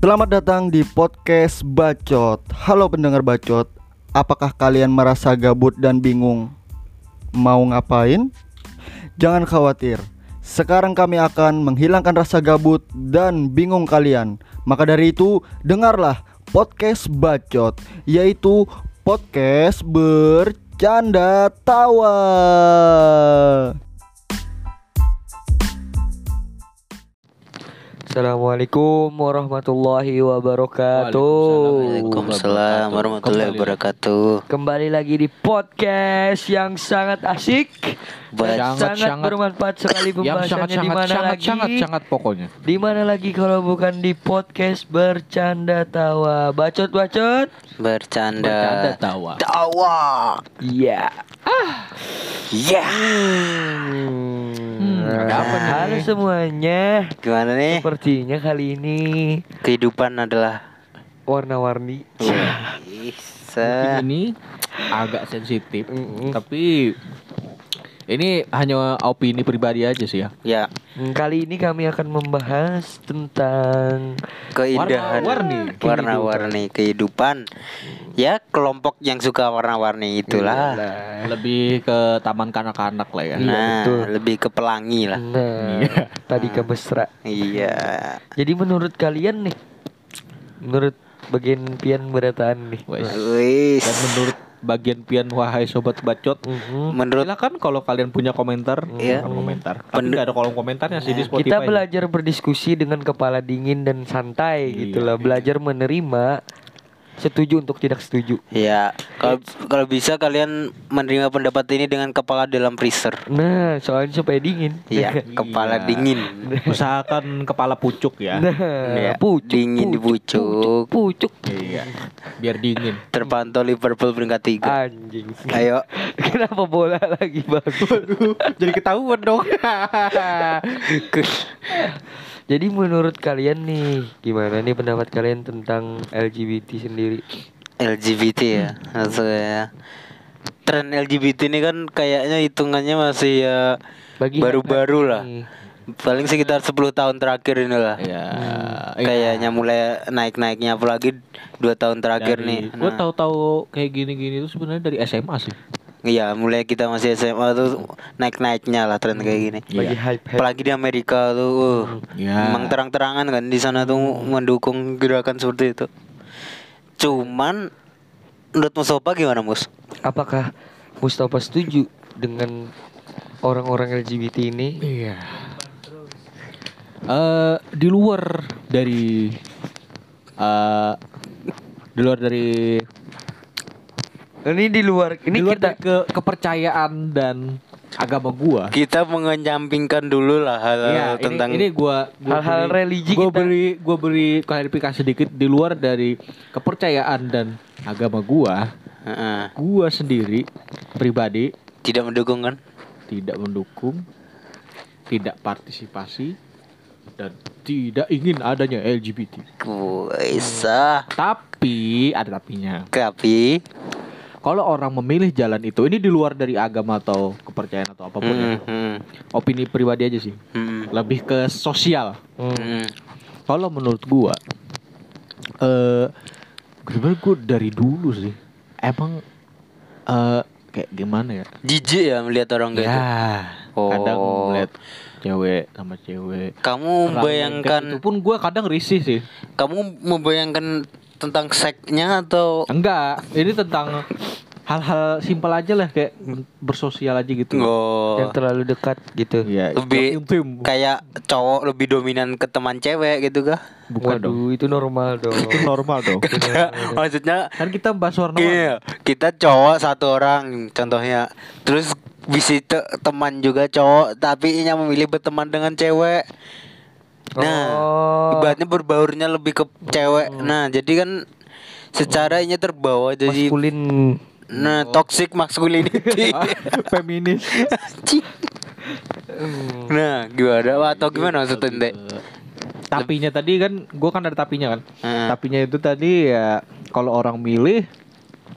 Selamat datang di podcast Bacot. Halo pendengar Bacot, apakah kalian merasa gabut dan bingung mau ngapain? Jangan khawatir. Sekarang kami akan menghilangkan rasa gabut dan bingung kalian. Maka dari itu, dengarlah podcast Bacot, yaitu podcast bercanda tawa. Assalamualaikum warahmatullahi wabarakatuh. Waalaikumsalam warahmatullahi wabarakatuh. Kembali lagi di podcast yang sangat asik, Ba- sangat, sangat- bermanfaat sekali yang pembahasannya sangat di sangat mana sangat lagi? sangat sangat pokoknya Di mana lagi kalau bukan di podcast bercanda tawa, bacot bacot. Bercanda. bercanda tawa Tawa. Iya. Ya. Hmm. Ada apa nih? Halo semuanya. Gimana nih? Sepertinya kali ini Kehidupan adalah warna-warni. bisa. ini agak sensitif Mm-mm. tapi ini hanya opini pribadi aja sih ya Ya, Hmm, Kali ini kami akan membahas tentang keindahan Warna-warni warna-warni kehidupan. Ya, kelompok yang suka warna-warni itulah. Iyalah. lebih ke taman kanak-kanak lah ya Iya, Nah, betul. lebih ke pelangi lah. Nah, tadi ke mesra. Iya. Jadi menurut kalian nih, menurut bagian pian berataan nih. Wes. Wis. dan menurut bagian pian wahai sobat bacot Mhm. Menurut silakan kalau kalian punya komentar Iya. bukan komentar tapi ada kolom komentarnya sih di Spotify Kita belajar berdiskusi dengan kepala dingin dan santai Iya, gitu lah. Belajar menerima setuju untuk tidak setuju. ya, kalau kalau bisa kalian menerima pendapat ini dengan kepala dalam freezer. Nah, soalnya supaya dingin. Iya, kepala Iya. dingin. usahakan kepala pucuk ya Nah, Iya, pucuk, dingin di pucuk. pucuk. iya biar dingin Terpantau Liverpool peringkat tiga. Anjing. Ayo, Kenapa bola lagi bagus? jadi ketahuan dong Jadi menurut kalian nih, gimana nih pendapat kalian tentang LGBT sendiri? LGBT ya, maksudnya tren LGBT ini kan kayaknya hitungannya masih ya baru-baru lah. nih. Paling sekitar 10 tahun terakhir inilah. ya Kayaknya mulai naik-naiknya apalagi dua tahun terakhir nih. gue Nah, tahu-tahu kayak gini-gini itu sebenarnya dari SMA sih Iya, mulai kita masih SMA tuh naik-naiknya lah tren kayak gini. Bagi Iya. hype hype. Apalagi di Amerika tuh, uh, Ya. emang terang-terangan kan di sana tuh mendukung gerakan seperti itu. Cuman menurut Mustafa gimana Mus? Apakah Mustafa setuju dengan orang-orang LGBT ini? Iya. Eh di luar dari eh di luar dari Ini di luar, ini di luar kita ke kepercayaan dan agama gua. Kita mengenyampingkan dulu lah hal Iya, ini, tentang ini gua, gua Hal-hal beri- religi gua kita. beri gua beri klarifikasi sedikit di luar dari kepercayaan dan agama gua. Heeh. Gua sendiri pribadi tidak mendukung kan? tidak mendukung, tidak partisipasi dan tidak ingin adanya LGBT. Bisa. Tapi ada tapinya. Tapi Kalau orang memilih jalan itu, ini di luar dari agama atau kepercayaan atau apa pun ya. hmm, hmm, Opini pribadi aja sih. hmm, Lebih ke sosial. Hmm. hmm. Kalau menurut gua eh sebenarnya gua dari dulu sih emang eh kayak gimana ya? jijik ya melihat orang kayak itu. Ya, kadang Oh. ngeliat cewek sama cewek. Kamu membayangkan gitu pun gua kadang risih sih. kamu membayangkan tentang seksnya atau Enggak, ini tentang hal-hal simpel aja lah kayak bersosial aja gitu. oh, Yang terlalu dekat gitu. Iya, lebih intim. kayak cowok lebih dominan ke teman cewek gitu kah? Bukan dong. Waduh, itu normal dong. Itu normal dong. Maksudnya kan kita bahas warna Iya, kita cowok satu orang contohnya. Terus bisa te- teman juga cowok tapi yang memilih berteman dengan cewek. Nah, Oh. ibaratnya berbaurnya lebih ke cewek. Nah, jadi kan secara ini terbawa jadi Maskulin. nah toxic masculinity. feminis. Anjing. nah, gimana atau gimana maksudnya? Tapinya tadi kan gua kan ada tapinya kan. Heeh. Tapinya itu tadi ya kalau orang milih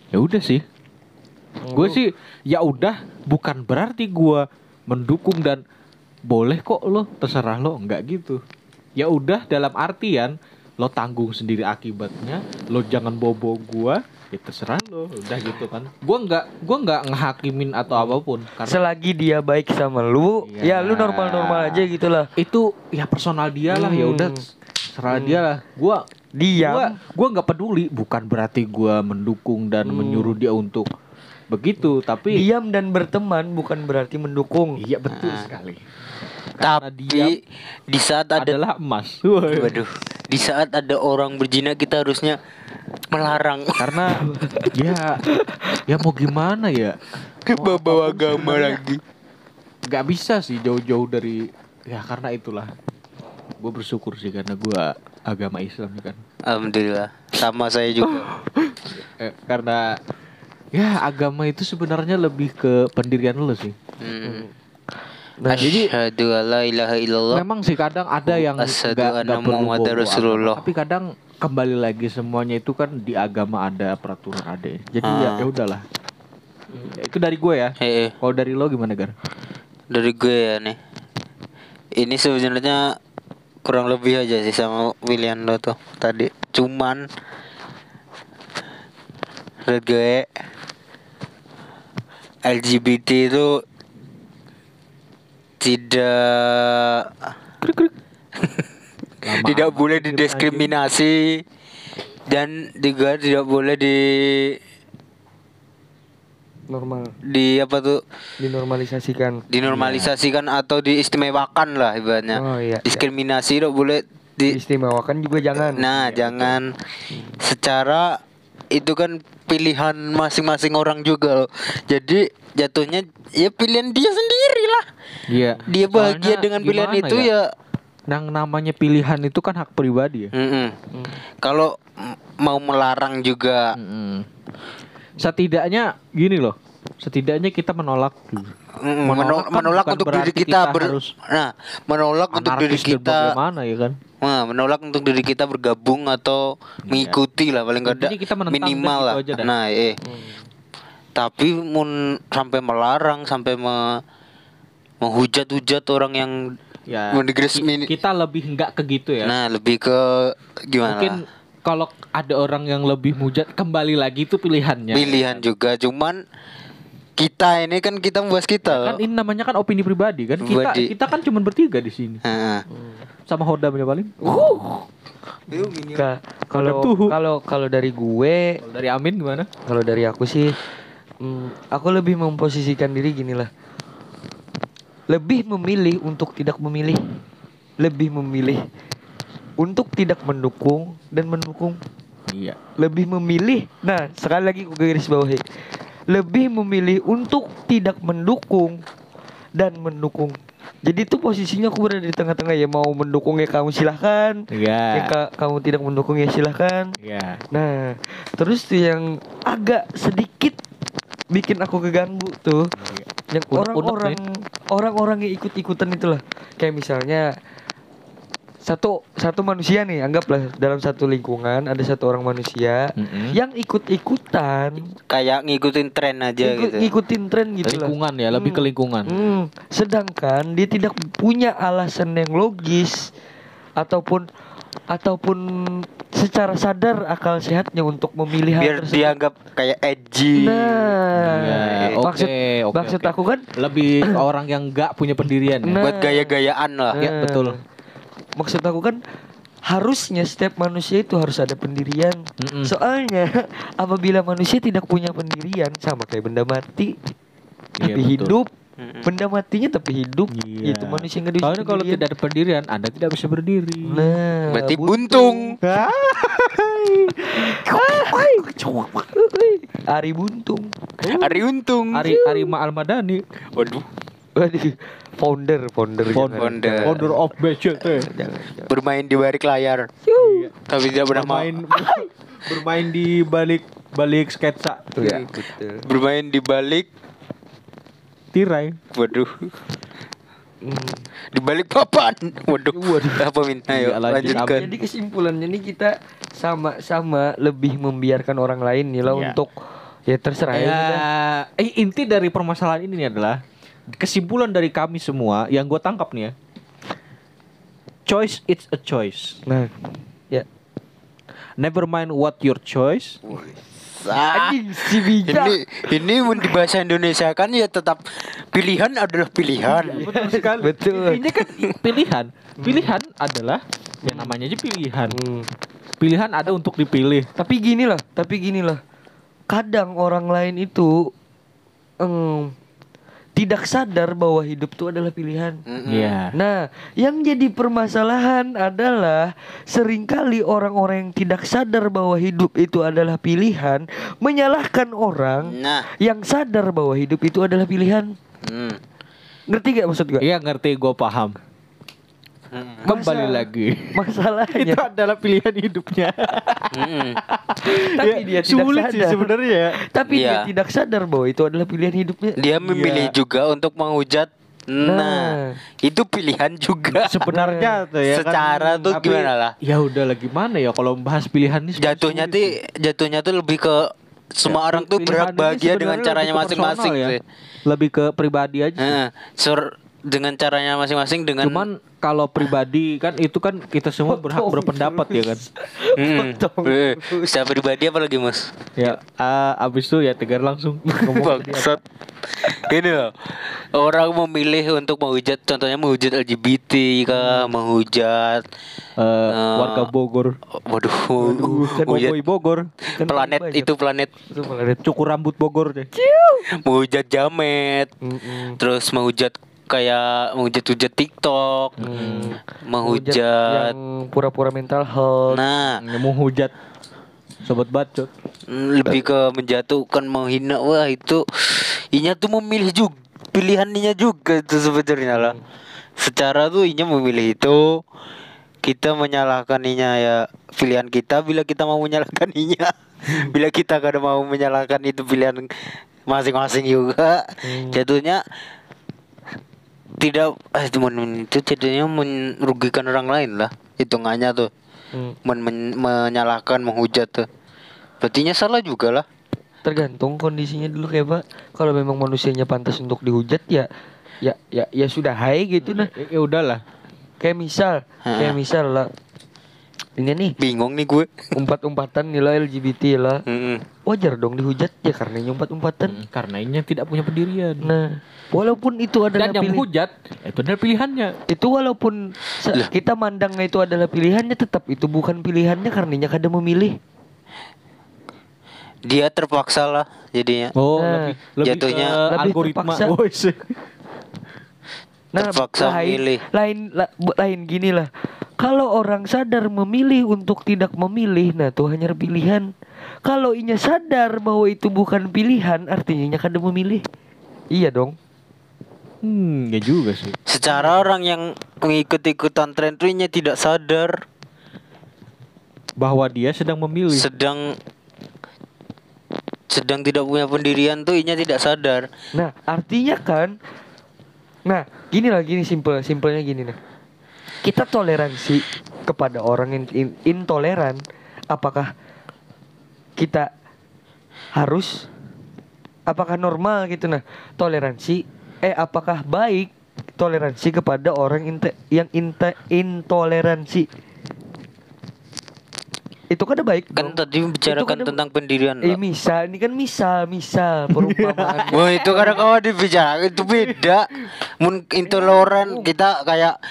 ya udah sih. Gue sih ya udah bukan berarti gua mendukung dan boleh kok lo terserah lo enggak gitu. Ya udah dalam artian lo tanggung sendiri akibatnya lo jangan bobo gua ya terserah lo udah gitu kan gua nggak gua nggak ngehakimin atau apa pun karena Selagi dia baik sama lu, Iya. ya lu normal-normal aja gitu lah. itu ya personal dia lah ya Hmm. udah serah dia lah gua Diam. gua gua nggak peduli bukan berarti gua mendukung dan Hmm. menyuruh dia untuk begitu tapi Diam dan berteman bukan berarti mendukung. iya betul sekali Karena Tapi di saat ada adalah emas. Waduh, di saat ada orang berzina kita harusnya melarang. karena ya ya mau gimana ya Bawa agama lagi. nggak bisa sih jauh-jauh dari ya karena itulah gue bersyukur sih karena gua agama Islam kan Alhamdulillah. Sama saya juga. eh, karena ya agama itu sebenarnya lebih ke pendirian lo sih Hmm. Nah, jadi alla ilaha illallah. memang sih kadang ada yang Asyhadu nggak anna nggak perlu bawa Rasulullah. tapi kadang kembali lagi semuanya itu kan di agama ada peraturan ada jadi ya Ah. ya udahlah Ya, itu dari gue ya Eh, eh, kalau dari lo gimana gar dari gue ya nih. Ini sebenarnya kurang lebih aja sih sama pilihan lo tuh tadi. Cuman menurut gue LGBT itu tidak. Lama tidak amat boleh didiskriminasi dan juga tidak boleh di normal. di apa tuh? Dinormalisasikan. dinormalisasikan atau diistimewakan lah ibaratnya. Oh iya. diskriminasi tidak boleh di Istimewakan juga jangan. nah jangan. Secara itu kan pilihan masing-masing orang juga loh. Jadi jatuhnya ya pilihan dia sendiri Iya. dia bahagia Soalnya dengan pilihan itu ya, Yang namanya pilihan itu kan hak pribadi ya. Mm-mm. kalau mm, mau melarang juga Mm-mm. Setidaknya gini loh. Setidaknya kita menolak mm, Menolak menolak, kan menolak untuk diri kita, kita ber- harus nah menolak untuk diri kita bagaimana ya kan. Nah, menolak untuk diri kita bergabung atau mengikuti lah paling menentang minimal lah. gitu. Nah, eh. Tapi mun sampai melarang sampai me- menghujat-hujat orang yang Ya. Ki- kita lebih enggak ke gitu ya. nah lebih ke gimana? Mungkin kalau ada orang yang lebih mujat kembali lagi itu pilihannya. Pilihan juga cuman kita ini kan kita membahas kita. Kan ini namanya kan opini pribadi kan. Kita Pribadi. kita kan cuma bertiga di sini. Heeh. Sama Hoda punya paling. Ka- Kalau tuh. kalau kalau dari gue, Kalau dari Amin gimana? kalau dari aku sih, hmm, aku lebih memposisikan diri gini lah. Lebih memilih untuk tidak memilih, lebih memilih untuk tidak mendukung dan mendukung. Iya. Lebih memilih. Nah, sekali lagi aku garis bawahi. Lebih memilih untuk tidak mendukung dan mendukung. Jadi itu posisinya aku berada di tengah-tengah ya mau mendukung ya kamu silahkan. Ya Iya. ka- kamu tidak mendukung ya silahkan. Iya. Nah, terus tuh yang agak sedikit bikin aku keganggu tuh, yang orang-orang orang-orang yang ikut-ikutan itulah. Kayak misalnya satu satu manusia nih, anggaplah dalam satu lingkungan ada satu orang manusia Mm-mm. yang ikut-ikutan, Kayak ngikutin tren aja ikut, gitu. ngikutin tren gitu lah. lingkungan ya, lebih ke Hmm. lingkungan. Hmm, sedangkan dia tidak punya alasan yang logis ataupun ataupun secara sadar akal sehatnya untuk memilih hal Biar tersebut. dianggap kayak edgy. Nah, Iya, oke, maksud oke, maksud oke. aku kan Lebih orang yang nggak punya pendirian ya. Nah. Buat gaya-gayaan lah. Ya, eh, betul. Maksud aku kan harusnya setiap manusia itu harus ada pendirian. Mm-mm. Soalnya apabila manusia tidak punya pendirian sama kayak benda mati, Iya, tapi betul. Benda matinya tapi hidup. Iya. Itu manusia yang nggak ada Soalnya kalau tidak ada pendirian, Anda tidak bisa berdiri. Nah, Berarti buntung. Ari buntung. Hari untung. Ari Arima Almadani, Waduh. Waduh, founder, founder, jangan. Founder. founder of BCT. Jangan. Bermain di balik layar. Tapi tidak pernah. Bermain bermain di balik balik sketsa. Tuh ya, betul. Bermain di balik. Tirai. Waduh. Hmm. Di balik papan. Waduh. Apa min? Ayo Iya, lanjut, lanjutkan. Jadi kesimpulannya nih kita sama-sama lebih membiarkan orang lain nih lah Iya. untuk ya terserah ya. Ya, udah. eh, inti dari permasalahan ini adalah kesimpulan dari kami semua yang gue tangkap nih ya. Choice it's a choice. Nah, ya never mind what your choice. Ah, Anjing si bijak. ini ini mun di bahasa Indonesia kan ya tetap pilihan adalah pilihan. Betul sekali. Betul. Intinya kan pilihan. Pilihan adalah ya namanya aja pilihan. Hmm. Pilihan ada untuk dipilih. Tapi gini lah, tapi gini lah. Kadang orang lain itu tidak sadar bahwa hidup itu adalah pilihan. Iya. Nah, yang jadi permasalahan adalah sering kali orang-orang yang tidak sadar bahwa hidup itu adalah pilihan menyalahkan orang Nah, yang sadar bahwa hidup itu adalah pilihan. hmm. Ngerti gak maksud gue? Iya ngerti gue paham. Hmm. Kembali Masa- lagi. Itu Masalahnya, adalah pilihan hidupnya. Mm-mm. tapi Ya, dia tidak sulit sadar. sih sebenarnya. Tapi dia Iya. tidak sadar bahwa itu adalah pilihan hidupnya. Dia memilih Iya. juga untuk menghujat. Nah, Nah. itu pilihan juga. Sebenarnya tuh ya kan. Secara tuh Tapi, gimana lah? Ya udah lah gimana ya kalau membahas pilihan ini Jatuhnya tuh jatuhnya tuh lebih ke semua Ya, orang tuh berhak bahagia dengan caranya masing-masing sih. Lebih ke pribadi aja. Sur- dengan caranya masing-masing dengan Cuman kalau pribadi kan itu kan kita semua berhak Potong berpendapat ya kan. Hmm. Eh, Secara pribadi apa lagi mas? Ya, ah, abis itu ya tegar langsung. Bangsat. Ini loh Orang memilih untuk menghujat Contohnya menghujat LGBT kah Menghujat Eh, Eh, warga Bogor. Waduh kan Menghujat Boboy Bogor. Kan Planet banyak. itu planet Itu planet. Cukur rambut Bogor deh. Menghujat jamet Mm-mm. Terus menghujat Kayak menghujat-hujat TikTok Hmm. Menghujat yang pura-pura mental health. Nah Nemu hujat sobat bacot. mm, Lebih ke menjatuhkan Menghina Wah itu Inya tuh memilih juga Pilihannya juga itu sebenarnya lah Secara tuh Inya memilih itu kita menyalahkan inya ya pilihan kita bila kita mau menyalahkan inya bila kita kada mau menyalahkan itu pilihan masing-masing juga Hmm. jatuhnya tidak eh teman itu jadinya merugikan orang lain lah hitungannya tuh Hmm. Men- men- menyalahkan menghujat tuh berarti salah juga lah Tergantung kondisinya dulu kayak Pak. Kalau memang manusianya pantas untuk dihujat ya ya ya ya sudah hai gitu nah. Ya, ya udahlah. Kayak misal, kayak misal lah. Ini nih bingung nih gue umpat-umpatan nih lah LGBT lah. Mm-mm. Wajar dong dihujat ya karena ini umpat-umpatan. Hmm, Karena ini tidak punya pendirian. Nah, walaupun itu adalah Dan yang pilih- menghujat itu adalah pilihannya. itu walaupun se- kita mandangnya itu adalah pilihannya tetap itu bukan pilihannya karenanya kada memilih. dia terpaksa lah jadinya Oh, Nah, lebih jatuhnya lebih algoritma. terpaksa. Nah, Terpaksa lain, milih. lain la- lain gini lah. Kalau orang sadar memilih untuk tidak memilih, nah itu hanya pilihan. Kalau inya sadar bahwa itu bukan pilihan, artinya inya kada memilih. Iya dong. Hmm, ya juga sih. secara orang yang mengikut-ikutan tren tuh inya tidak sadar Bahwa dia sedang memilih. sedang sedang tidak punya pendirian tuh inya tidak sadar Nah, artinya kan Nah, gini lah gini simple, simpelnya gini nih. Kita toleransi kepada orang yang in- intoleran, apakah kita harus apakah normal gitu? Nah toleransi eh apakah baik toleransi kepada orang yang inte- intoleransi itu kan baik kan dong. tadi membicarakan Itu kan- tentang pendirian eh misal ini kan misal misal perumpamaan. Wah itu kadang kawan dibicarakan itu beda. Mun intoleran kita kayak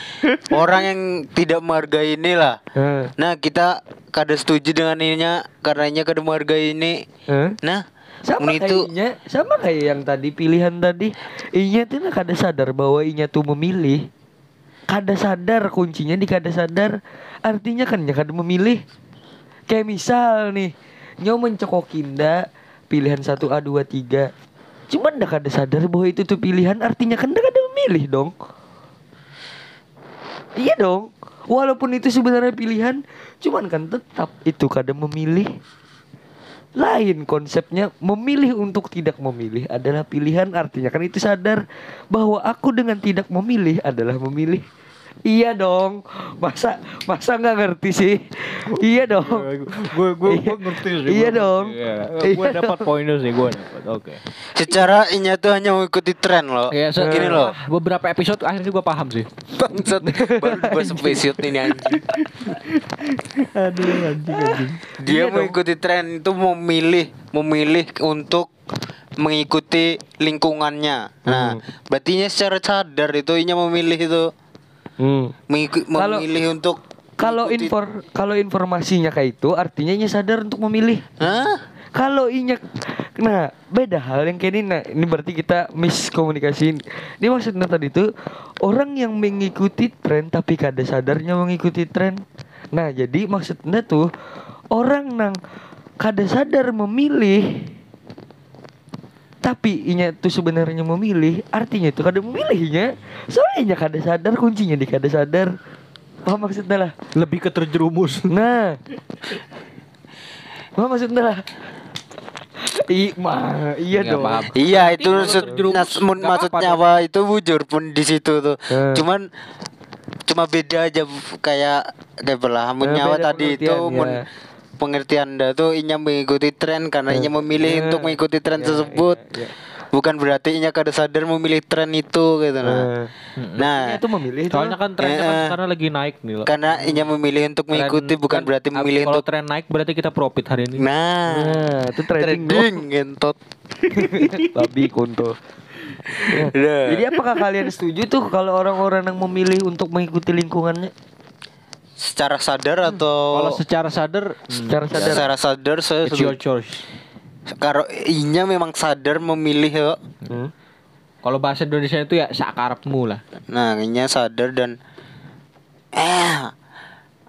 orang yang tidak menghargai ini lah Eh, Nah kita kada setuju dengan ininya Karena inya kada menghargai ini. Eh. Nah sama itu kayaknya sama kayak yang tadi pilihan tadi. Inya tuh nah kada sadar bahwa inya tuh memilih. Kada sadar kuncinya di kada sadar. Artinya kan nya kada memilih kayak misal nih nyo mencokokinda pilihan 1 A 2 3 cuman dah kada sadar bahwa itu tuh pilihan artinya kan dah kada memilih dong. Iya dong. Walaupun itu sebenarnya pilihan cuman kan tetap itu kada memilih. Lain konsepnya memilih untuk tidak memilih adalah pilihan artinya kan itu sadar bahwa aku dengan tidak memilih adalah memilih Iya dong. Masa masa nggak ngerti sih? Iya dong. gue gue gue ngerti sih. Iya dong. Iya. Iya Gue dapat poinnya sih, gue dapat. Oke. Secara inya tuh hanya mengikuti tren loh. Ya, se- Gini loh. Beberapa episode akhirnya gue paham sih. Bangsat baru dua spesial ini anjing. Aduh anjing anjing. Dia Iya dong. mengikuti tren itu memilih memilih untuk mengikuti lingkungannya. Nah, berarti inya secara sadar itu inya memilih itu Hmm. memilih untuk Kalau infor kalau informasinya kayak itu artinya inya sadar untuk memilih. Hah? Kalau inya nah beda hal yang kayak ini nah ini berarti kita miskomunikasi. Ini maksudnya tadi itu orang yang mengikuti tren tapi kada sadarnya mengikuti tren. Nah, jadi maksudnya tuh orang nang kada sadar memilih tapi inya tuh sebenarnya memilih artinya itu kada memilihnya soalnya inya kada sadar kuncinya di kada sadar paham maksudnya lah Lebih ke terjerumus. Nah. Apa maksudnya lah? I, ma, iya Nggak dong. paham. Iya itu mun maksudnya apa-apa apa itu bujur pun di situ tuh. Eh. Cuman cuma beda aja kayak kayak belah mun Eh, nyawa tadi itu pengertian, mun ya. Pengertian anda tuh inya mengikuti tren karena inya memilih Eh, untuk mengikuti tren ya, tersebut. ya, ya. Bukan berarti inya kada sadar memilih tren itu gitu nah. Eh, Nah, itu memilih itu. Soalnya kan trennya kan Eh, sekarang lagi naik nih loh. karena inya memilih untuk Tren- mengikuti bukan kan, berarti memilih kalau untuk tren naik berarti kita profit hari ini. Nah, Nah, itu trading, trading gentot. Babi konto. Ya. Udah. Jadi apakah kalian setuju tuh kalau orang-orang yang memilih untuk mengikuti lingkungannya Secara sadar atau Kalau secara sadar, secara sadar? secara sadar saya it's your choice. Kalau inya memang sadar memilih ya. Hmm? Kalau bahasa Indonesia itu ya sakarepmu lah. Nah, inya sadar dan eh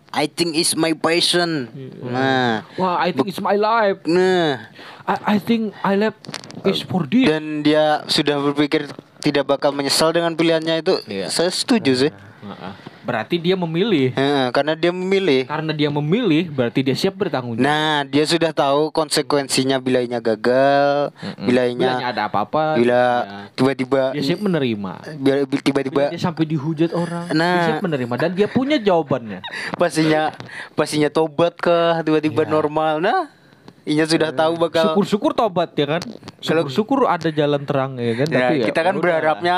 I think it's my passion. Nah, Wah, I think it's my life. nah I, I think I left is for this. dan dia sudah berpikir tidak bakal menyesal dengan pilihannya itu. Iya. Saya setuju sih. Heeh. Berarti dia memilih. Heeh, karena dia memilih. Karena dia memilih, berarti dia siap bertanggung jawab. Nah, dia sudah tahu konsekuensinya bila inya gagal, Mm-mm. bila inya Bilanya ada apa-apa. bila ya, tiba-tiba dia siap menerima. bila Bila tiba-tiba dia sampai dihujat orang, dia Nah. siap menerima dan dia punya jawabannya. pastinya pastinya tobat ke tiba-tiba Iya. normal nah inya sudah tahu bakal Syukur-syukur tobat ya kan. Kalau- Syukur-syukur ada jalan terang ya kan. Nah, Tapi ya kita kan berharapnya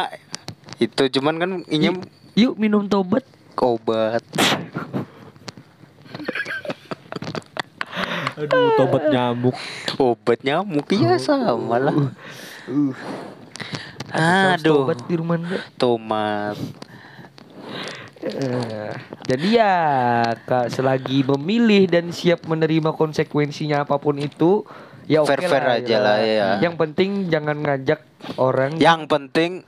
itu cuman kan inya Yuk minum tobat. obat Aduh, tobat nyamuk. obat nyamuk iya sama lah. Uh. Aduh. Tobat di rumah tomat. Eh, jadi ya kak selagi memilih dan siap menerima konsekuensinya apa pun itu ya oke Fair-fair lah, aja lah, ya. Yang penting jangan ngajak orang yang penting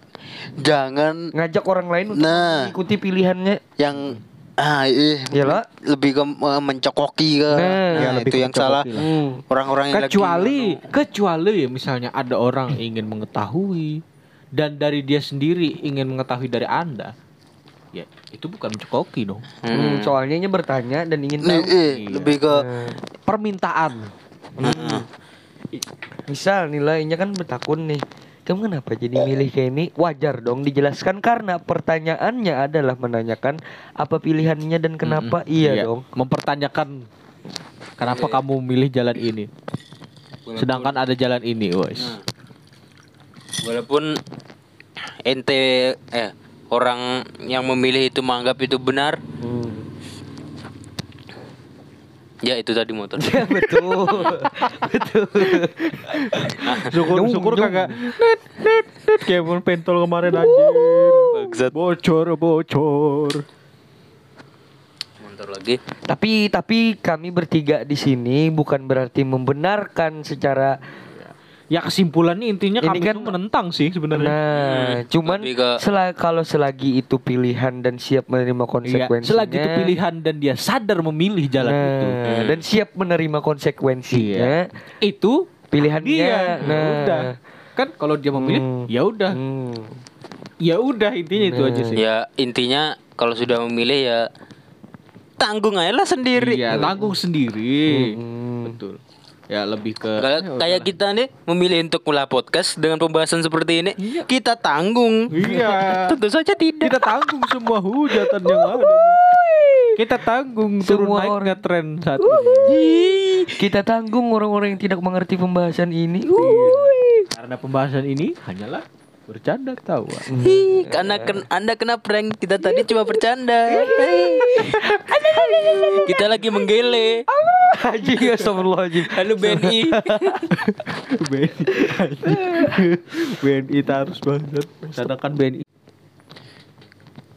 jangan ngajak orang lain untuk Nah. mengikuti pilihannya. yang ah ih, Ya lah. lebih ke eh, mencokoki ke Nah. nah, Ya, lebih itu ke yang salah mencokoki lah. Hmm. orang-orang yang lagi kecuali kecuali misalnya ada orang ingin mengetahui dan dari dia sendiri ingin mengetahui dari anda ya itu bukan mencekoki dong Hmm, soalnya ini bertanya dan ingin Nih, tahu. Iya. lebih ke Nah, permintaan Heeh. Misal nilainya kan bertakun nih. Kamu kenapa jadi milih kayak ini? Wajar dong dijelaskan karena pertanyaannya adalah menanyakan apa pilihannya dan kenapa. Iya, dong. mempertanyakan kenapa kamu memilih jalan ini sedangkan ada jalan ini wes Nah. Walaupun ente eh orang yang memilih itu menganggap itu benar, Hmm. Ya itu tadi motor. Ya betul. betul. syukur Nyung, syukur nyung. kagak net net net kayak pun pentol kemarin anjir Bangsat. bocor bocor Motor lagi. tapi tapi kami bertiga di sini bukan berarti membenarkan secara ya kesimpulannya intinya Ini kami kan- menentang sih sebenarnya Nah, Hmm, cuman ke- sela- kalau selagi itu pilihan dan siap menerima Iya, konsekuensinya. selagi itu pilihan dan dia sadar memilih jalan nah, itu dan siap menerima konsekuensinya. itu Pilihannya. dia Nah. Ya udah kan kalau dia memilih Hmm. ya udah Hmm. ya udah intinya itu Nah. aja sih Ya intinya kalau sudah memilih ya tanggung aja lah sendiri. iya tanggung sendiri Hmm. betul Ya lebih ke Kayak kayak kita nih memilih untuk mulai podcast dengan pembahasan seperti ini, kita tanggung. Iya. Tentu saja tidak. Kita tanggung semua hujatan yang ada. Kita tanggung turun Semua naiknya orang. tren saat ini. Kita tanggung orang-orang yang tidak mengerti pembahasan ini. Karena pembahasan ini hanyalah bercanda tawa. Hi, karena ken Anda kena prank, kita tadi cuma bercanda. kita lagi menggele. Haji astagfirullahaladzim. Halo BNI. BNI BNI itu harus banget sedangkan BNI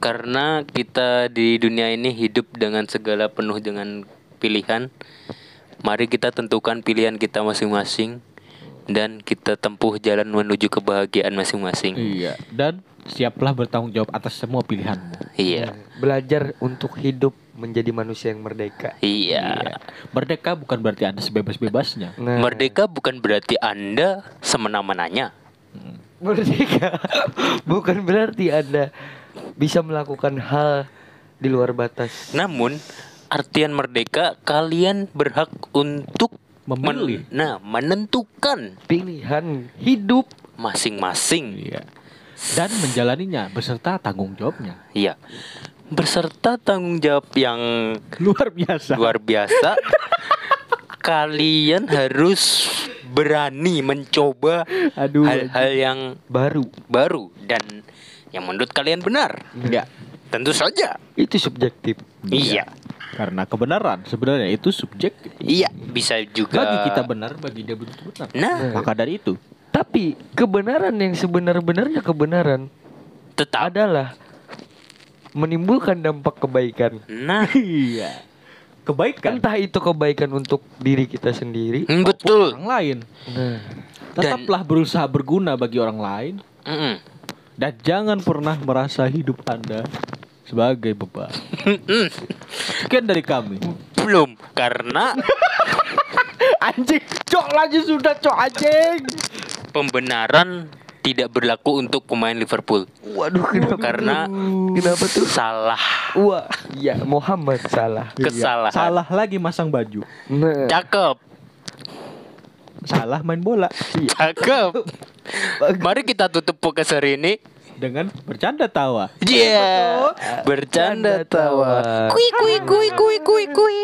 Karena kita di dunia ini hidup dengan segala penuh dengan pilihan. Mari kita tentukan pilihan kita masing-masing dan kita tempuh jalan menuju kebahagiaan masing-masing. iya dan siaplah bertanggung jawab atas semua pilihanmu Iya. Belajar untuk hidup menjadi manusia yang merdeka. Iya. merdeka bukan berarti anda sebebas-bebasnya Nah, Merdeka bukan berarti Anda semena-menanya. merdeka bukan berarti Anda bisa melakukan hal di luar batas. Namun artian merdeka kalian berhak untuk Memilih. men- nah, menentukan Pilihan hidup masing-masing. iya dan menjalaninya beserta tanggung jawabnya Iya. Berserta tanggung jawab yang luar biasa luar biasa. kalian harus berani mencoba aduh hal-hal yang baru. baru dan yang menurut kalian benar. ya Tentu saja. Itu subjektif. Iya. Karena kebenaran sebenarnya itu subjektif Iya, bisa juga bagi kita benar bagi dia belum benar. Nah, maka dari itu. Tapi kebenaran yang sebenar-benarnya kebenaran tetap. adalah menimbulkan dampak kebaikan. Nah, iya. Kebaikan. Entah itu kebaikan untuk diri kita sendiri. mm, betul. orang lain. Nah, tetaplah berusaha berguna bagi orang lain. Mm-mm. dan jangan pernah merasa hidup anda sebagai beban sekian dari kami Belum, karena anjing cok lagi sudah cok anjing pembenaran tidak berlaku untuk pemain Liverpool. waduh kenapa? Karena Kenapa tuh? salah, Wah, ya Muhammad salah. kesalahan. salah lagi masang baju Nah, Cakep, salah main bola cakep. Mari kita tutup podcast hari ini. Dengan bercanda tawa Iya, bercanda tawa. Kui kui kui kui kui kui.